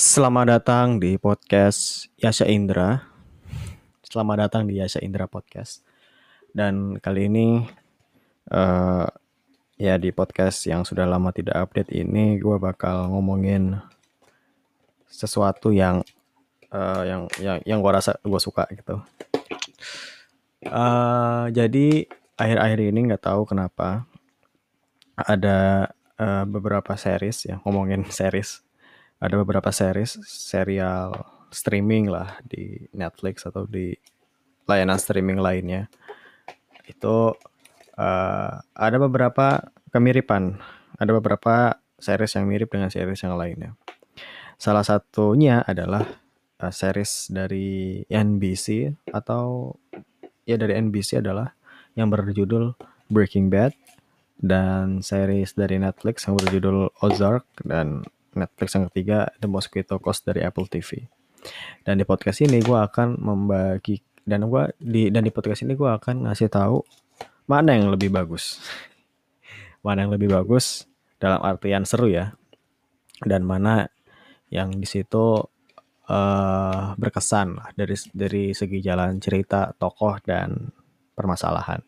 Selamat datang di podcast Yasha Indra. Selamat datang di Yasha Indra Podcast. Dan kali ini uh, ya di podcast yang sudah lama tidak update ini gue bakal ngomongin sesuatu yang uh, yang yang yang gue rasa gue suka gitu. Uh, jadi akhir-akhir ini nggak tahu kenapa ada uh, beberapa series ya ngomongin series ada beberapa series serial streaming lah di Netflix atau di layanan streaming lainnya. Itu uh, ada beberapa kemiripan ada beberapa series yang mirip dengan series yang lainnya. Salah satunya adalah uh, series dari NBC atau ya dari NBC adalah yang berjudul Breaking Bad dan series dari Netflix yang berjudul Ozark dan Netflix yang ketiga The Mosquito Coast dari Apple TV. Dan di podcast ini gue akan membagi dan gue di dan di podcast ini gue akan ngasih tahu mana yang lebih bagus, mana yang lebih bagus dalam artian seru ya, dan mana yang di situ uh, berkesan lah dari dari segi jalan cerita, tokoh dan permasalahan.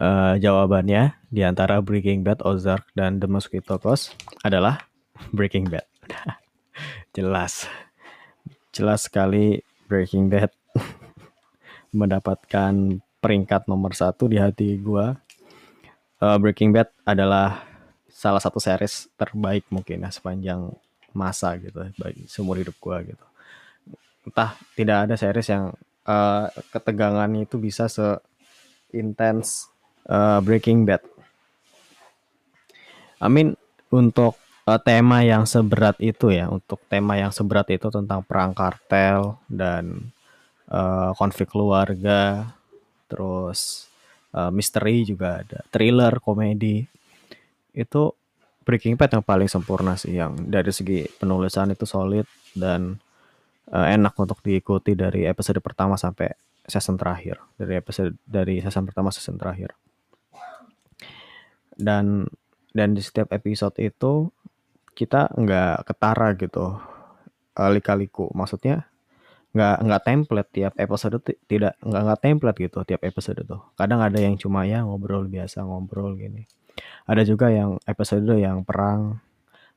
Uh, jawabannya di antara Breaking Bad, Ozark, dan The Mosquito Coast adalah Breaking Bad. Jelas. Jelas sekali Breaking Bad mendapatkan peringkat nomor satu di hati gue. Uh, Breaking Bad adalah salah satu series terbaik mungkin ya sepanjang masa gitu, bagi seumur hidup gue gitu. Entah tidak ada series yang uh, ketegangannya itu bisa se intens uh, Breaking Bad. I mean untuk uh, tema yang seberat itu ya, untuk tema yang seberat itu tentang perang kartel dan uh, konflik keluarga, terus uh, misteri juga ada, thriller, komedi. Itu Breaking Bad yang paling sempurna sih yang dari segi penulisan itu solid dan uh, enak untuk diikuti dari episode pertama sampai season terakhir. Dari episode dari season pertama season terakhir. Dan dan di setiap episode itu kita nggak ketara gitu uh, lika-liku. Maksudnya nggak nggak template tiap episode tidak nggak nggak template gitu tiap episode tuh. Kadang ada yang cuma ya ngobrol biasa ngobrol gini. Ada juga yang episode yang perang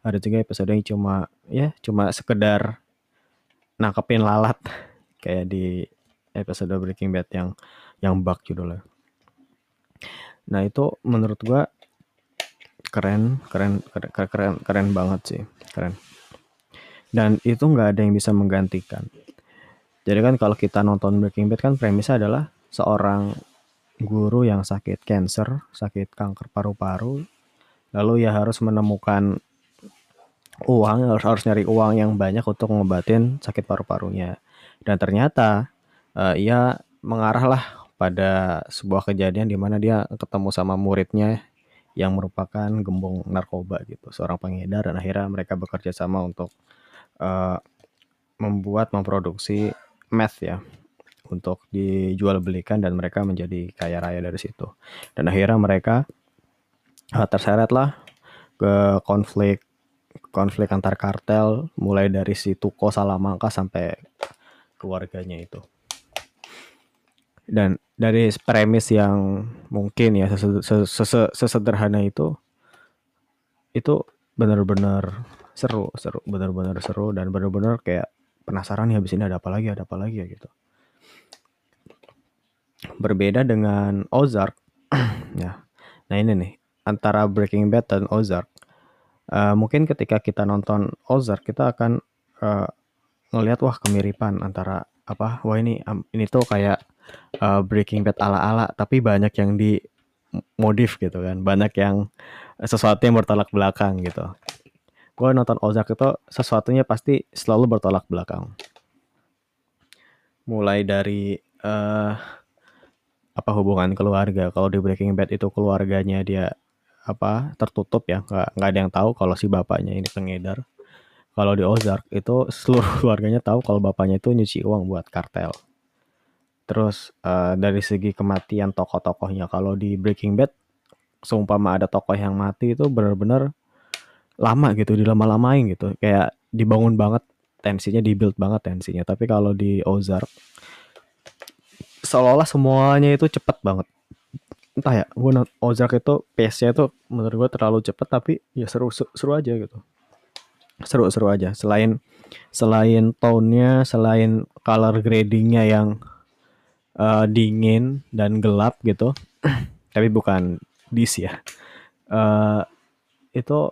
ada juga episode yang cuma ya cuma sekedar nangkepin lalat. Kayak di episode Breaking Bad yang yang bug judulnya. Nah itu menurut gua keren keren keren keren keren banget sih keren. Dan itu nggak ada yang bisa menggantikan. Jadi kan kalau kita nonton Breaking Bad kan premisnya adalah seorang guru yang sakit cancer sakit kanker paru-paru lalu ya harus menemukan uang harus harus nyari uang yang banyak untuk ngobatin sakit paru-parunya. Dan ternyata uh, ia mengarahlah pada sebuah kejadian di mana dia ketemu sama muridnya yang merupakan gembong narkoba gitu, seorang pengedar dan akhirnya mereka bekerja sama untuk uh, membuat memproduksi meth ya untuk dijual belikan dan mereka menjadi kaya raya dari situ. Dan akhirnya mereka uh, terseret lah ke konflik konflik antar kartel mulai dari si Tuko Salamangka sampai keluarganya itu. Dan dari premis yang mungkin ya sesederhana itu itu benar-benar seru seru benar-benar seru dan benar-benar kayak penasaran nih habis ini ada apa lagi ada apa lagi ya gitu. Berbeda dengan Ozark ya. Nah ini nih antara Breaking Bad dan Ozark uh, mungkin ketika kita nonton Ozark kita akan uh, ngelihat wah kemiripan antara apa wah ini ini tuh kayak uh, Breaking Bad ala-ala tapi banyak yang di modif gitu kan. Banyak yang sesuatu yang bertolak belakang gitu. Gue nonton Ozark itu sesuatunya pasti selalu bertolak belakang. Mulai dari uh, apa hubungan keluarga. Kalau di Breaking Bad itu keluarganya dia apa tertutup ya. Nggak nggak ada yang tahu kalau si bapaknya ini pengedar. Kalau di Ozark itu seluruh keluarganya tahu kalau bapaknya itu nyuci uang buat kartel Terus uh, dari segi kematian tokoh-tokohnya, kalau di Breaking Bad seumpama ada tokoh yang mati itu benar-benar lama gitu, dilama-lamain gitu. Kayak dibangun banget tensinya dibuild banget tensinya. Tapi kalau di Ozark seolah-olah semuanya itu cepet banget. Entah ya gue Ozark itu pace-nya itu menurut gue terlalu cepet tapi ya seru seru aja gitu. Seru-seru aja. Selain selain tone-nya selain color gradingnya yang uh, dingin dan gelap gitu. Tapi bukan dis ya. Uh, itu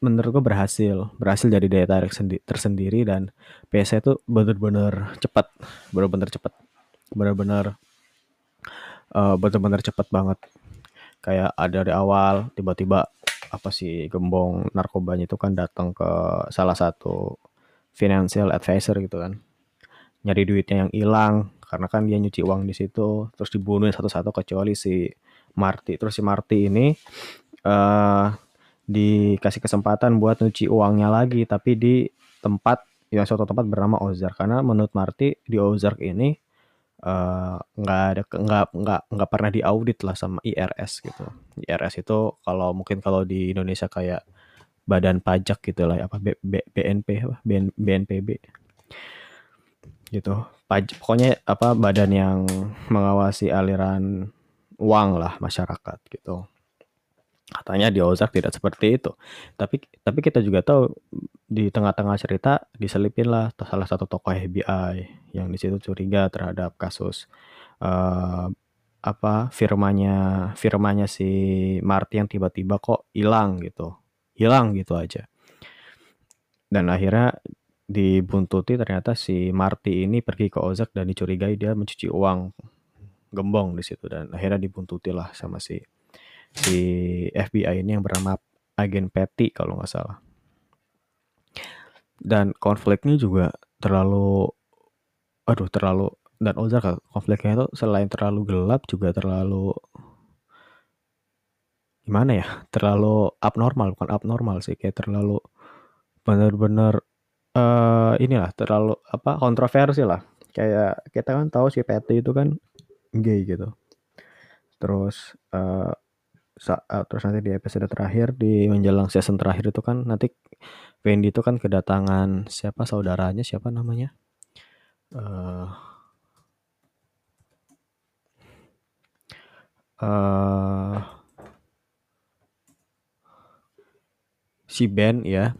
menurut gue berhasil. Berhasil jadi daya tarik tersendiri dan PS itu bener-bener cepat. Bener-bener cepat. Bener-bener uh, bener-bener cepat banget. Kayak ada di awal tiba-tiba apa sih gembong narkobanya itu kan datang ke salah satu financial advisor gitu kan nyari duitnya yang hilang karena kan dia nyuci uang di situ terus dibunuh satu-satu kecuali si Marty. Terus si Marty ini uh, dikasih kesempatan buat nyuci uangnya lagi tapi di tempat yang suatu tempat bernama Ozark. Karena menurut Marty di Ozark ini Eh, nggak ada nggak nggak nggak pernah diaudit lah sama IRS gitu. IRS itu kalau mungkin kalau di Indonesia kayak badan pajak gitu lah apa B, B, BNP apa BN, BNPB gitu pokoknya apa badan yang mengawasi aliran uang lah masyarakat gitu Katanya di Ozark tidak seperti itu. Tapi tapi kita juga tahu di tengah-tengah cerita diselipin lah salah satu tokoh FBI yang di situ curiga terhadap kasus uh, apa firmanya firmanya si Marty yang tiba-tiba kok hilang gitu. Hilang gitu aja. Dan akhirnya dibuntuti ternyata si Marty ini pergi ke Ozark dan dicurigai dia mencuci uang gembong di situ dan akhirnya dibuntuti lah sama si si FBI ini yang bernama agen Petty kalau nggak salah. Dan konfliknya juga terlalu, aduh terlalu dan Ozark konfliknya itu selain terlalu gelap juga terlalu gimana ya terlalu abnormal bukan abnormal sih kayak terlalu benar-benar uh, inilah terlalu apa kontroversi lah. Kayak kita kan tahu si Patty itu kan gay gitu. Terus uh, uh, terus nanti di episode terakhir di menjelang season terakhir itu kan nanti Wendy itu kan kedatangan siapa saudaranya siapa namanya? Uh, uh, si Ben ya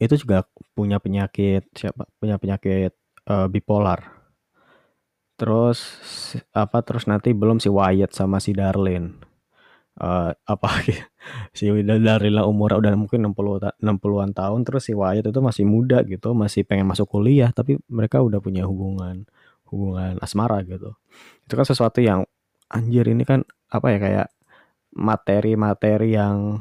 itu juga punya penyakit siapa punya penyakit uh, bipolar Terus apa terus nanti belum si Wyatt sama si Darlene. Uh, apa si Darlene umur udah mungkin 60 60-an tahun terus si Wyatt itu masih muda gitu, masih pengen masuk kuliah tapi mereka udah punya hubungan hubungan asmara gitu. Itu kan sesuatu yang anjir ini kan apa ya kayak materi-materi yang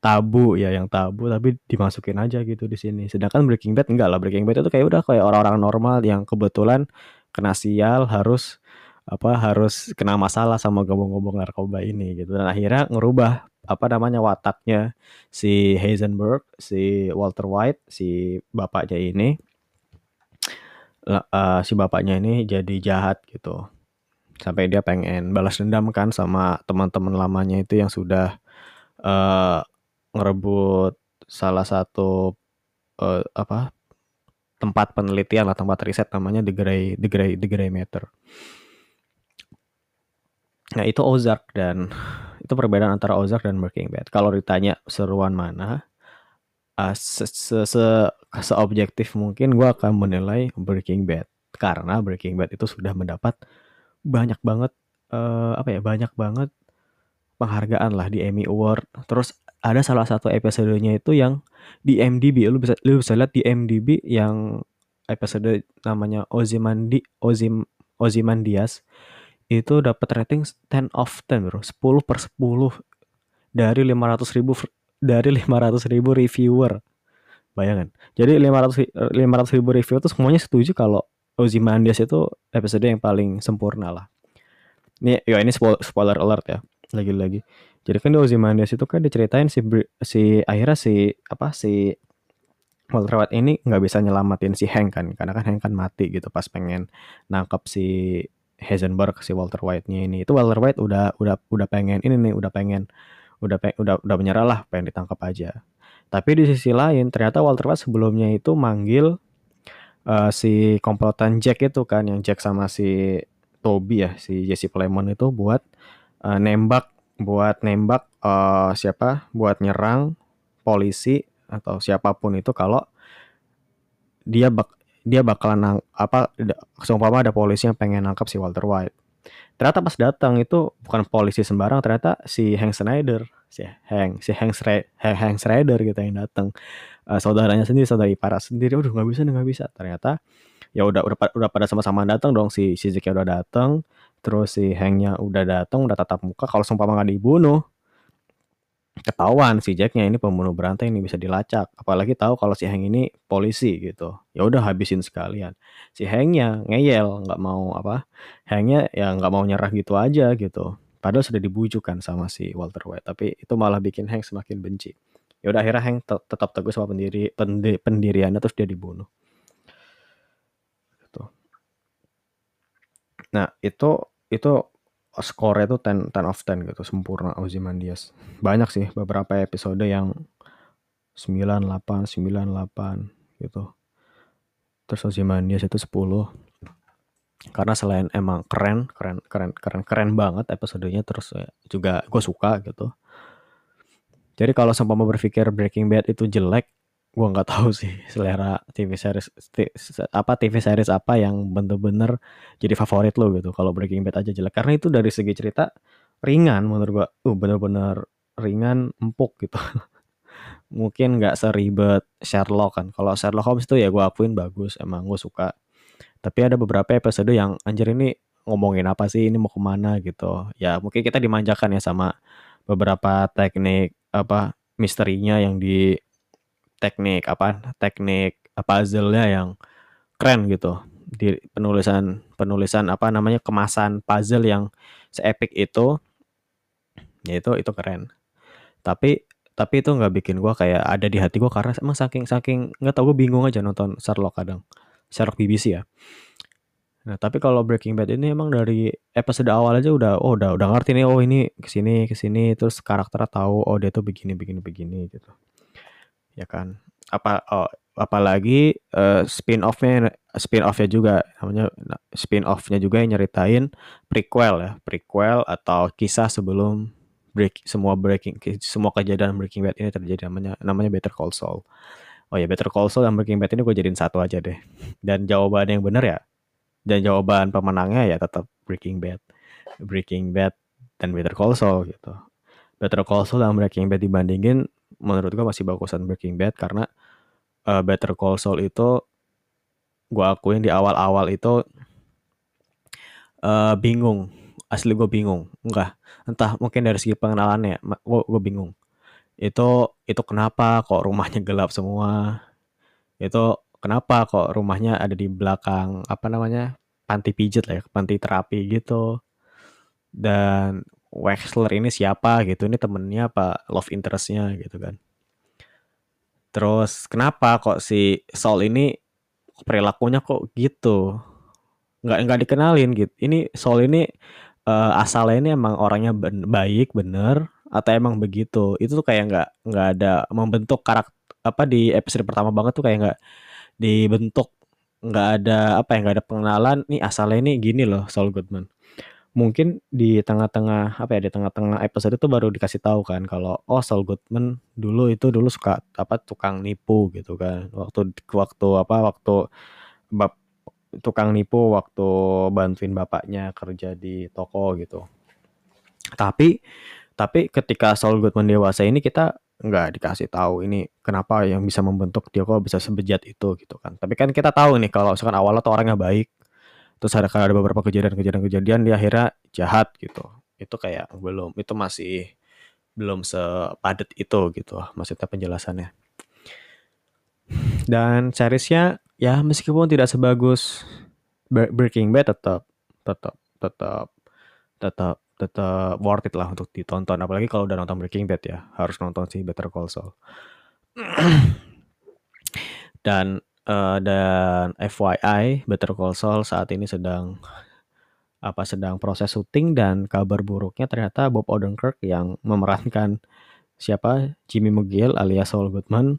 tabu ya yang tabu tapi dimasukin aja gitu di sini. Sedangkan Breaking Bad enggak lah Breaking Bad itu kayak udah kayak orang-orang normal yang kebetulan kena sial harus apa harus kena masalah sama gembong-gembong narkoba ini gitu dan akhirnya ngerubah apa namanya wataknya si Heisenberg, si Walter White, si bapaknya ini uh, si bapaknya ini jadi jahat gitu. Sampai dia pengen balas dendam kan sama teman-teman lamanya itu yang sudah uh, ngerebut salah satu uh, apa tempat penelitian lah tempat riset namanya The Gray The Gray The Gray Matter. Nah itu Ozark dan itu perbedaan antara Ozark dan Breaking Bad. Kalau ditanya seruan mana, uh, se, se, se, objektif mungkin gue akan menilai Breaking Bad karena Breaking Bad itu sudah mendapat banyak banget uh, apa ya banyak banget penghargaan lah di Emmy Award. Terus ada salah satu episodenya itu yang di MDB lu bisa lu bisa lihat di MDB yang episode namanya Ozimandi Ozim Ozymandias itu dapat rating 10 of 10 bro. 10 per 10 dari 500 ribu dari 500 ribu reviewer. Bayangkan. Jadi 500 500 ribu reviewer itu semuanya setuju kalau Ozymandias itu episode yang paling sempurna lah. Ini ya ini spoiler alert ya lagi-lagi jadi kan di Ozymandias itu kan diceritain si si akhirnya si apa si Walter White ini nggak bisa nyelamatin si Hank kan karena kan Hank kan mati gitu pas pengen nangkap si Heisenberg si Walter White-nya ini. Itu Walter White udah udah udah pengen ini nih udah pengen udah pe, udah udah menyerah lah pengen ditangkap aja. Tapi di sisi lain ternyata Walter White sebelumnya itu manggil uh, si komplotan Jack itu kan yang Jack sama si Toby ya si Jesse Plemons itu buat uh, nembak buat nembak uh, siapa? Buat nyerang polisi atau siapa pun itu kalau dia bak dia bakalan apa seumpama ada polisi yang pengen nangkap si Walter White. Ternyata pas datang itu bukan polisi sembarang ternyata si Hank Snyder si Hank si Hank, Shre, Hank, Hank Snyder gitu yang datang. Uh, saudaranya sendiri saudara ipar sendiri udah nggak bisa nggak bisa. Ternyata ya udah udah udah pada sama-sama datang dong si si Zeke udah datang terus si Hanknya udah datang udah tatap muka kalau sumpah nggak dibunuh. Ketahuan si Jacknya ini pembunuh berantai ini bisa dilacak. Apalagi tahu kalau si Hank ini polisi gitu. Ya udah habisin sekalian. Si Hanknya ngeyel nggak mau apa Hanknya ya nggak mau nyerah gitu aja gitu. Padahal sudah dibujukan sama si Walter White tapi itu malah bikin Hank semakin benci. Ya udah akhirnya Hank tetap teguh sama pendiri pendiriannya terus dia dibunuh. Nah, itu itu skor itu 10 10 of 10 gitu, sempurna Ozymandias. Banyak sih beberapa episode yang 9 8 9 8 gitu. Terus Ozymandias itu 10. Karena selain emang keren, keren keren keren keren banget episodenya terus ya, juga gue suka gitu. Jadi kalau sampai mau berpikir Breaking Bad itu jelek, gue nggak tahu sih selera TV series apa TV series apa yang bener-bener jadi favorit lo gitu. Kalau Breaking Bad aja jelek. Karena itu dari segi cerita ringan menurut gue uh bener-bener ringan empuk gitu. Mungkin nggak seribet Sherlock kan. Kalau Sherlock Holmes itu ya gue akuin bagus. Emang gue suka. Tapi ada beberapa episode yang anjir ini ngomongin apa sih? Ini mau ke mana gitu. Ya mungkin kita dimanjakan ya sama beberapa teknik apa misterinya yang di teknik apa teknik puzzle-nya yang keren gitu. Di penulisan penulisan apa namanya kemasan puzzle yang seepik itu ya itu itu keren. Tapi tapi itu nggak bikin gue kayak ada di hati gue karena emang saking saking nggak tau gue bingung aja nonton Sherlock kadang. Sherlock BBC ya. Nah tapi kalau Breaking Bad ini emang dari episode awal aja udah oh udah udah ngerti nih oh ini ke sini ke sini terus karakternya tahu oh dia tuh begini begini begini gitu ya kan. Apa oh, apalagi uh, spin offnya spin offnya juga namanya spin offnya juga yang nyeritain prequel ya prequel atau kisah sebelum break semua breaking semua kejadian Breaking Bad ini terjadi namanya namanya Better Call Saul. Oh ya Better Call Saul dan Breaking Bad ini gue jadiin satu aja deh. Dan jawaban yang benar ya dan jawaban pemenangnya ya tetap Breaking Bad Breaking Bad dan Better Call Saul gitu. Better Call Saul dan Breaking Bad dibandingin menurut gue masih bagusan Breaking Bad karena uh, Better Call Saul itu gue akuin di awal-awal itu uh, bingung. Asli gue bingung. Enggak. Entah mungkin dari segi pengenalannya gue gue bingung. Itu itu kenapa kok rumahnya gelap semua? Itu kenapa kok rumahnya ada di belakang apa namanya panti pijat lah ya panti terapi gitu. Dan Wexler ini siapa gitu ini temennya apa love interestnya gitu kan. Terus kenapa kok si Saul ini perilakunya kok gitu? Nggak nggak dikenalin gitu ini Saul ini uh, asalnya ini emang orangnya ben baik bener atau emang begitu? Itu tuh kayak nggak nggak ada membentuk karakter apa di episode pertama banget tuh kayak nggak dibentuk nggak ada apa ya nggak ada pengenalan nih asalnya ini gini loh Saul Goodman mungkin di tengah-tengah apa ya di tengah-tengah episode itu baru dikasih tahu kan kalau oh Saul Goodman dulu itu dulu suka apa tukang nipu gitu kan. Waktu waktu apa waktu bab tukang nipu waktu bantuin bapaknya kerja di toko gitu. Tapi tapi ketika Saul Goodman dewasa ini kita nggak dikasih tahu ini kenapa yang bisa membentuk dia kok bisa sebejat itu gitu kan. Tapi kan kita tahu nih kalau misalkan awalnya tuh orangnya baik terus ada ada beberapa kejadian-kejadian-kejadian dia akhirnya jahat gitu. Itu kayak belum itu masih belum sepadat itu gitu maksudnya penjelasannya. Dan seriesnya ya meskipun tidak sebagus Breaking Bad tetap tetap tetap tetap tetap worth it lah untuk ditonton. Apalagi kalau udah nonton Breaking Bad ya harus nonton sih Better Call Saul. Dan uh, dan FYI Better Call Saul saat ini sedang apa sedang proses syuting dan kabar buruknya ternyata Bob Odenkirk yang memerankan siapa? Jimmy McGill alias Saul Goodman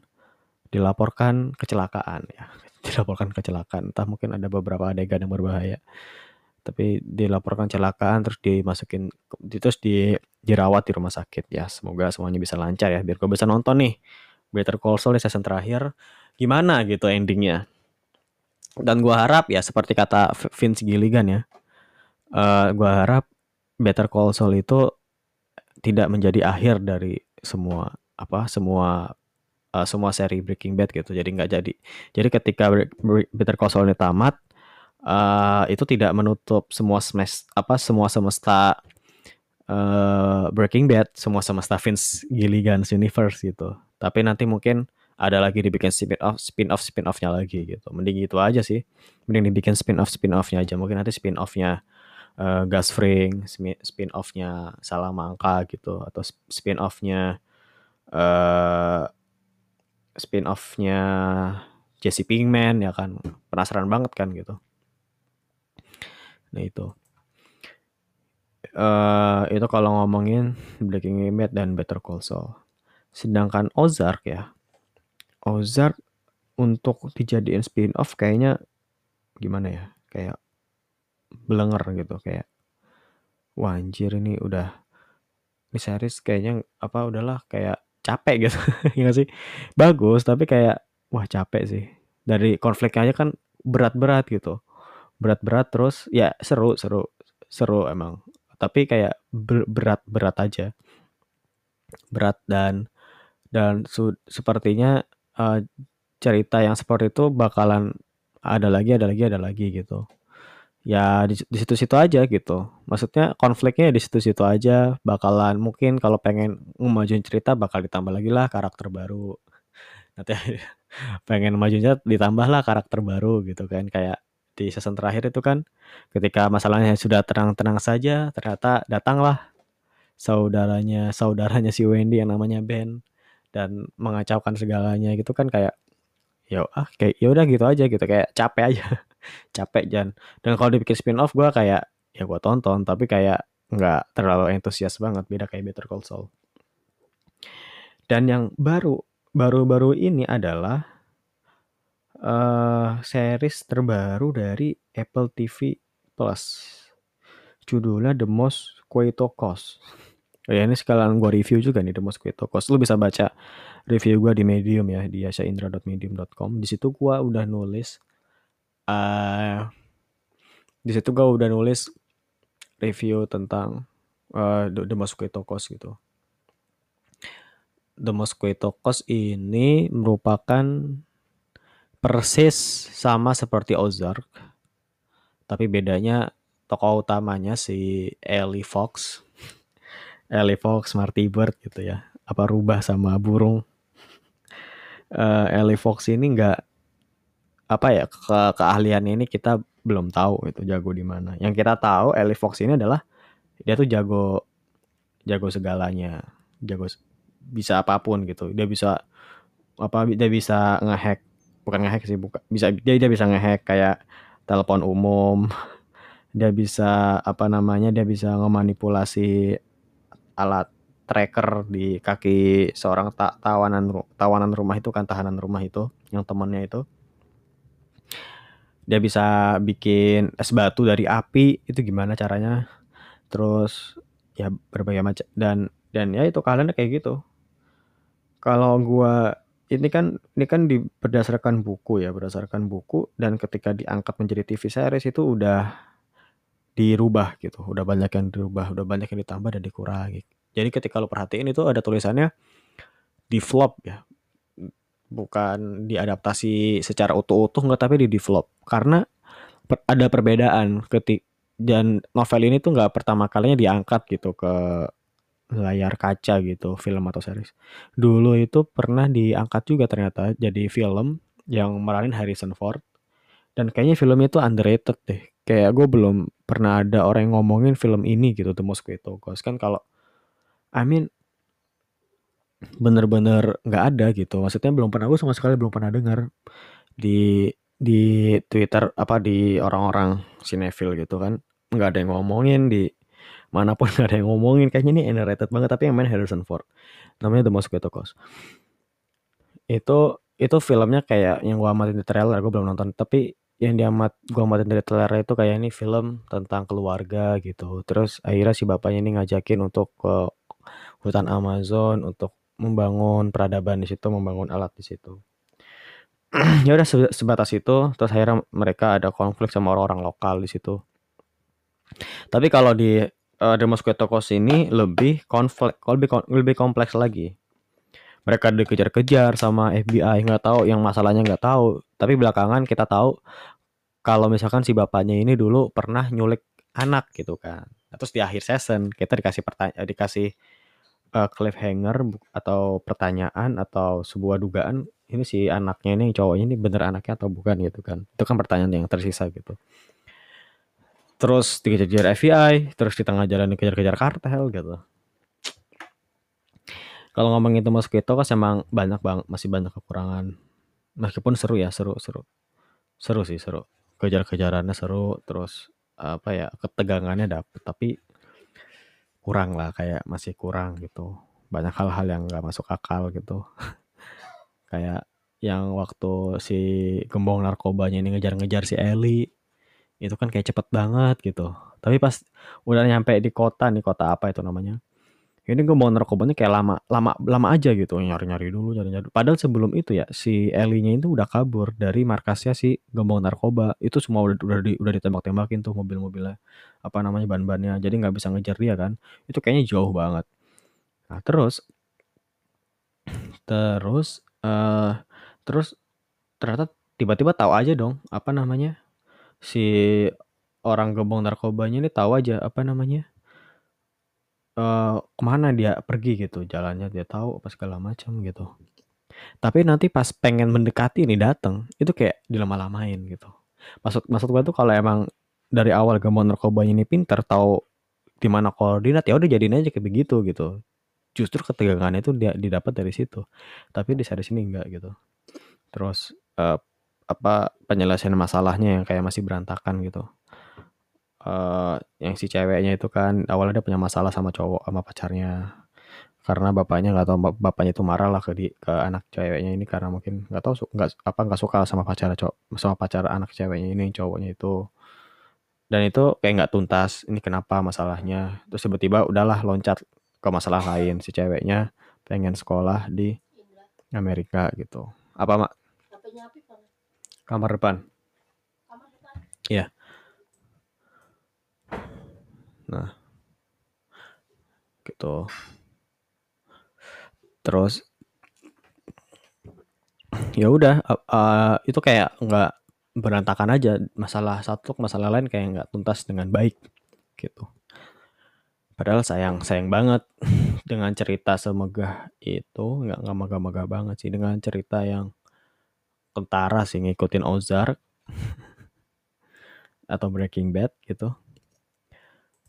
dilaporkan kecelakaan ya. Dilaporkan kecelakaan. Entah mungkin ada beberapa adegan yang berbahaya. Tapi dilaporkan kecelakaan terus dimasukin terus di dirawat di rumah sakit ya. Semoga semuanya bisa lancar ya. Biar gue bisa nonton nih Better Call Saul di season terakhir gimana gitu endingnya dan gue harap ya seperti kata Vince Gilligan ya uh, gue harap Better Call Saul itu tidak menjadi akhir dari semua apa semua uh, semua seri Breaking Bad gitu. Jadi nggak jadi. Jadi ketika Better Call Saul ini tamat, uh, itu tidak menutup semua semest apa semua semesta uh, Breaking Bad, semua semesta Vince Gilligan's universe gitu. Tapi nanti mungkin ada lagi dibikin spin off spin off spin offnya lagi gitu. Mending gitu aja sih. Mending dibikin spin off spin offnya aja. Mungkin nanti spin offnya uh, Gus Fring spin offnya Salamanca gitu atau spin offnya uh, spin offnya Jesse Pinkman ya kan. Penasaran banget kan gitu. Nah itu. Uh, itu kalau ngomongin Breaking Bad dan Better Call Saul. Sedangkan Ozark ya Ozark untuk dijadiin spin off kayaknya gimana ya? Kayak belenger gitu kayak wah anjir ini udah ini series kayaknya apa udahlah kayak capek gitu. Ya sih? Bagus tapi kayak wah capek sih. Dari konfliknya aja kan berat-berat gitu. Berat-berat terus ya seru seru seru emang. Tapi kayak berat-berat aja. Berat dan dan su sepertinya uh, cerita yang seperti itu bakalan ada lagi ada lagi ada lagi gitu ya di, di situ-situ aja gitu. Maksudnya konfliknya di situ-situ aja. Bakalan mungkin kalau pengen ngemajuin cerita bakal ditambah lagi lah karakter baru. Nanti pengen majunya ditambah lah karakter baru gitu kan. Kayak di season terakhir itu kan ketika masalahnya sudah tenang-tenang saja ternyata datanglah saudaranya saudaranya si Wendy yang namanya Ben dan mengacaukan segalanya gitu kan kayak ya ah kayak ya udah gitu aja gitu. Kayak capek aja. Capek Jan. Dan kalau dibikin spin off gue kayak ya gue tonton tapi kayak nggak terlalu entusias banget. Beda kayak Better Call Saul. Dan yang baru baru-baru ini adalah uh, series terbaru dari Apple TV Plus. Judulnya The Most Cost Oh ya ini sekalian gue review juga nih The Most Cost lu bisa baca review gue di Medium ya di asyaindra.medium.com di situ gue udah nulis uh, di situ gue udah nulis review tentang uh, The Mosquito Coast gitu. The Mosquito Coast ini merupakan persis sama seperti Ozark, tapi bedanya tokoh utamanya si Ellie Fox, Ellie Fox, Marty Bird gitu ya, apa rubah sama burung. Uh, Ellie Fox ini nggak apa ya ke keahlian ini kita belum tahu itu jago di mana. Yang kita tahu Ellie Fox ini adalah dia tuh jago jago segalanya, jago bisa apa pun gitu. Dia bisa apa dia bisa ngehack bukan ngehack sih bukan bisa dia dia bisa ngehack kayak telepon umum dia bisa apa namanya dia bisa ngemanipulasi alat tracker di kaki seorang ta tawanan tawanan rumah itu kan tahanan rumah itu yang temannya itu. Dia bisa bikin es batu dari api itu gimana caranya? Terus ya berbagai macam dan dan ya itu kalian kayak gitu. Kalau gua ini kan ini kan di, berdasarkan buku ya berdasarkan buku dan ketika diangkat menjadi TV series itu udah dirubah gitu. Udah banyak yang dirubah udah banyak yang ditambah dan dikurangi jadi ketika lo perhatiin itu ada tulisannya di flop ya. Bukan diadaptasi secara utuh-utuh nggak tapi di develop karena per, ada perbedaan ketik dan novel ini tuh nggak pertama kalinya diangkat gitu ke layar kaca gitu film atau series. Dulu itu pernah diangkat juga ternyata jadi film yang meranin Harrison Ford. Dan kayaknya filmnya itu underrated deh. Kayak gue belum pernah ada orang yang ngomongin film ini gitu The Mosquito Ghost kan kalau I mean bener-bener nggak ada gitu. Maksudnya belum pernah gue sama sekali belum pernah dengar di di Twitter apa di orang-orang sinetfil gitu kan. Nggak ada yang ngomongin di mana pun nggak ada yang ngomongin. Kayaknya ini underrated banget tapi yang main Harrison Ford. Namanya The Mosquito Coast. Itu itu filmnya kayak yang gua amatin di trailer, gua belum nonton, tapi yang diamat gua amatin dari trailer itu kayak ini film tentang keluarga gitu. Terus akhirnya si bapaknya ini ngajakin untuk ke hutan Amazon untuk membangun peradaban di situ, membangun alat di situ. ya udah sebatas itu, terus akhirnya mereka ada konflik sama orang-orang lokal di situ. Tapi kalau di uh, The Mosquito ini lebih konflik, lebih lebih kompleks lagi mereka dikejar-kejar sama FBI nggak tahu yang masalahnya nggak tahu tapi belakangan kita tahu kalau misalkan si bapaknya ini dulu pernah nyulik anak gitu kan. Nah, terus di akhir season kita dikasih pertanyaan dikasih uh, cliffhanger atau pertanyaan atau sebuah dugaan ini si anaknya ini cowoknya ini bener anaknya atau bukan gitu kan. Itu kan pertanyaan yang tersisa gitu. Terus dikejar-kejar FBI terus di tengah jalan dikejar-kejar kartel gitu. Kalau ngomong itu Mosquito kan emang banyak banget masih banyak kekurangan. Meskipun seru ya seru seru. Seru sih seru kejar-kejarannya seru terus apa ya ketegangannya dapet tapi kurang lah kayak masih kurang gitu. Banyak hal-hal yang nggak masuk akal gitu. Kayak yang waktu si gembong narkobanya ini ngejar-ngejar si Eli itu kan kayak cepet banget gitu. Tapi pas udah nyampe di kota nih kota apa itu namanya ini gue mau narkobanya kayak lama lama lama aja gitu nyari-nyari dulu nyari-nyari. Padahal sebelum itu ya si Elinya itu udah kabur dari markasnya si gembong narkoba. Itu semua udah udah, di, udah ditembak-tembakin tuh mobil-mobilnya apa namanya ban-bannya jadi nggak bisa ngejar dia kan. Itu kayaknya jauh banget. Nah terus terus uh, terus ternyata tiba-tiba tahu aja dong apa namanya si orang gembong narkobanya ini tahu aja apa namanya uh, ke mana dia pergi gitu, jalannya dia tahu apa segala macam gitu. Tapi nanti pas pengen mendekati ini datang, itu kayak dilama-lamain gitu. Maksud maksud gua tuh kalau emang dari awal gembong narkobanya ini pinter, tahu di mana koordinat, ya udah jadiin aja kayak begitu gitu. Justru ketegangannya itu dia didapat dari situ. Tapi di sini enggak gitu. Terus, uh, apa, penyelesaian masalahnya yang kayak masih berantakan gitu uh, yang si ceweknya itu kan awalnya dia punya masalah sama cowok sama pacarnya. Karena bapaknya nggak tahu bapaknya itu marah lah ke di, ke anak ceweknya ini karena mungkin nggak tahu nggak apa nggak suka sama pacar cowok sama pacar anak ceweknya ini cowoknya itu. Dan itu kayak nggak tuntas ini kenapa masalahnya? Terus tiba-tiba udahlah loncat ke masalah lain. Si ceweknya pengen sekolah di Amerika gitu. Apa mak? Kamar depan? Iya Nah, gitu. Terus ya udah uh, itu kayak nggak berantakan aja. Masalah satu masalah lain kayak nggak tuntas dengan baik gitu. Padahal sayang sayang banget. Dengan cerita semegah itu nggak nggak megah-megah banget sih. Dengan cerita yang kentara sih ngikutin Ozark. Atau Breaking Bad gitu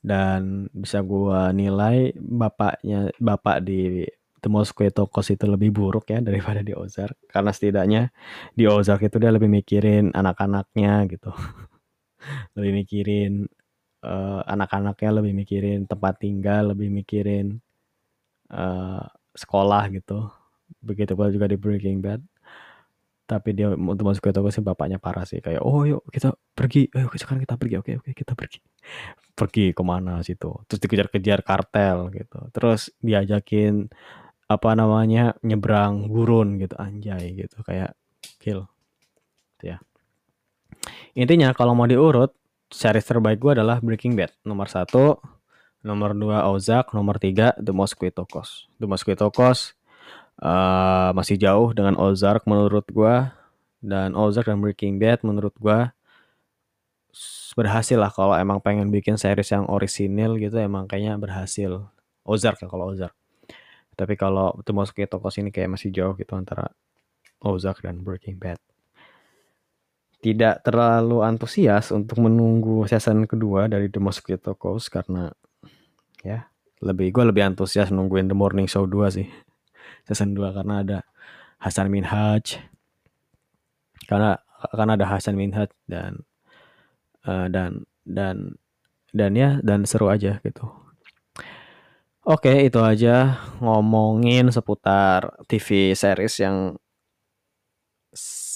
dan bisa gua nilai bapaknya bapak di The Mosquito Coast itu lebih buruk ya daripada di Ozark. Karena setidaknya di Ozark itu dia lebih mikirin anak-anaknya gitu. Lebih mikirin uh, anak-anaknya lebih mikirin tempat tinggal lebih mikirin uh, sekolah gitu. Begitu pula juga di Breaking Bad tapi dia untuk masuk ke toko sih bapaknya parah sih kayak oh yuk kita pergi ayo sekarang kita pergi oke oke kita pergi. Pergi ke mana situ? Terus dikejar-kejar kartel gitu. Terus diajakin apa namanya nyebrang gurun gitu anjay gitu kayak kill. Gitu ya. Intinya kalau mau diurut series terbaik gue adalah Breaking Bad nomor satu. Nomor dua Ozark. Nomor tiga The Mosquito Coast. The Mosquito Coast uh, masih jauh dengan Ozark menurut gua. Dan Ozark dan Breaking Bad menurut gua berhasil lah kalau emang pengen bikin series yang orisinil gitu emang kayaknya berhasil. Ozark ya kalau Ozark. Tapi kalau The Mosquito Coast ini kayak masih jauh gitu antara Ozark dan Breaking Bad. Tidak terlalu antusias untuk menunggu season kedua dari The Mosquito Coast karena ya lebih gue lebih antusias nungguin The Morning Show 2 sih season 2 karena ada Hasan Minhaj karena karena ada Hasan Minhaj dan uh, dan dan dan ya dan seru aja gitu Oke, itu aja ngomongin seputar TV series yang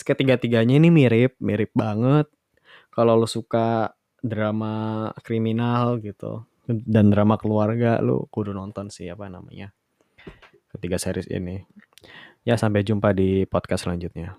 ketiga-tiganya ini mirip, mirip banget. Kalau lu suka drama kriminal gitu dan drama keluarga, lu kudu nonton sih apa namanya. Ketiga series ini. Ya sampai jumpa di podcast selanjutnya.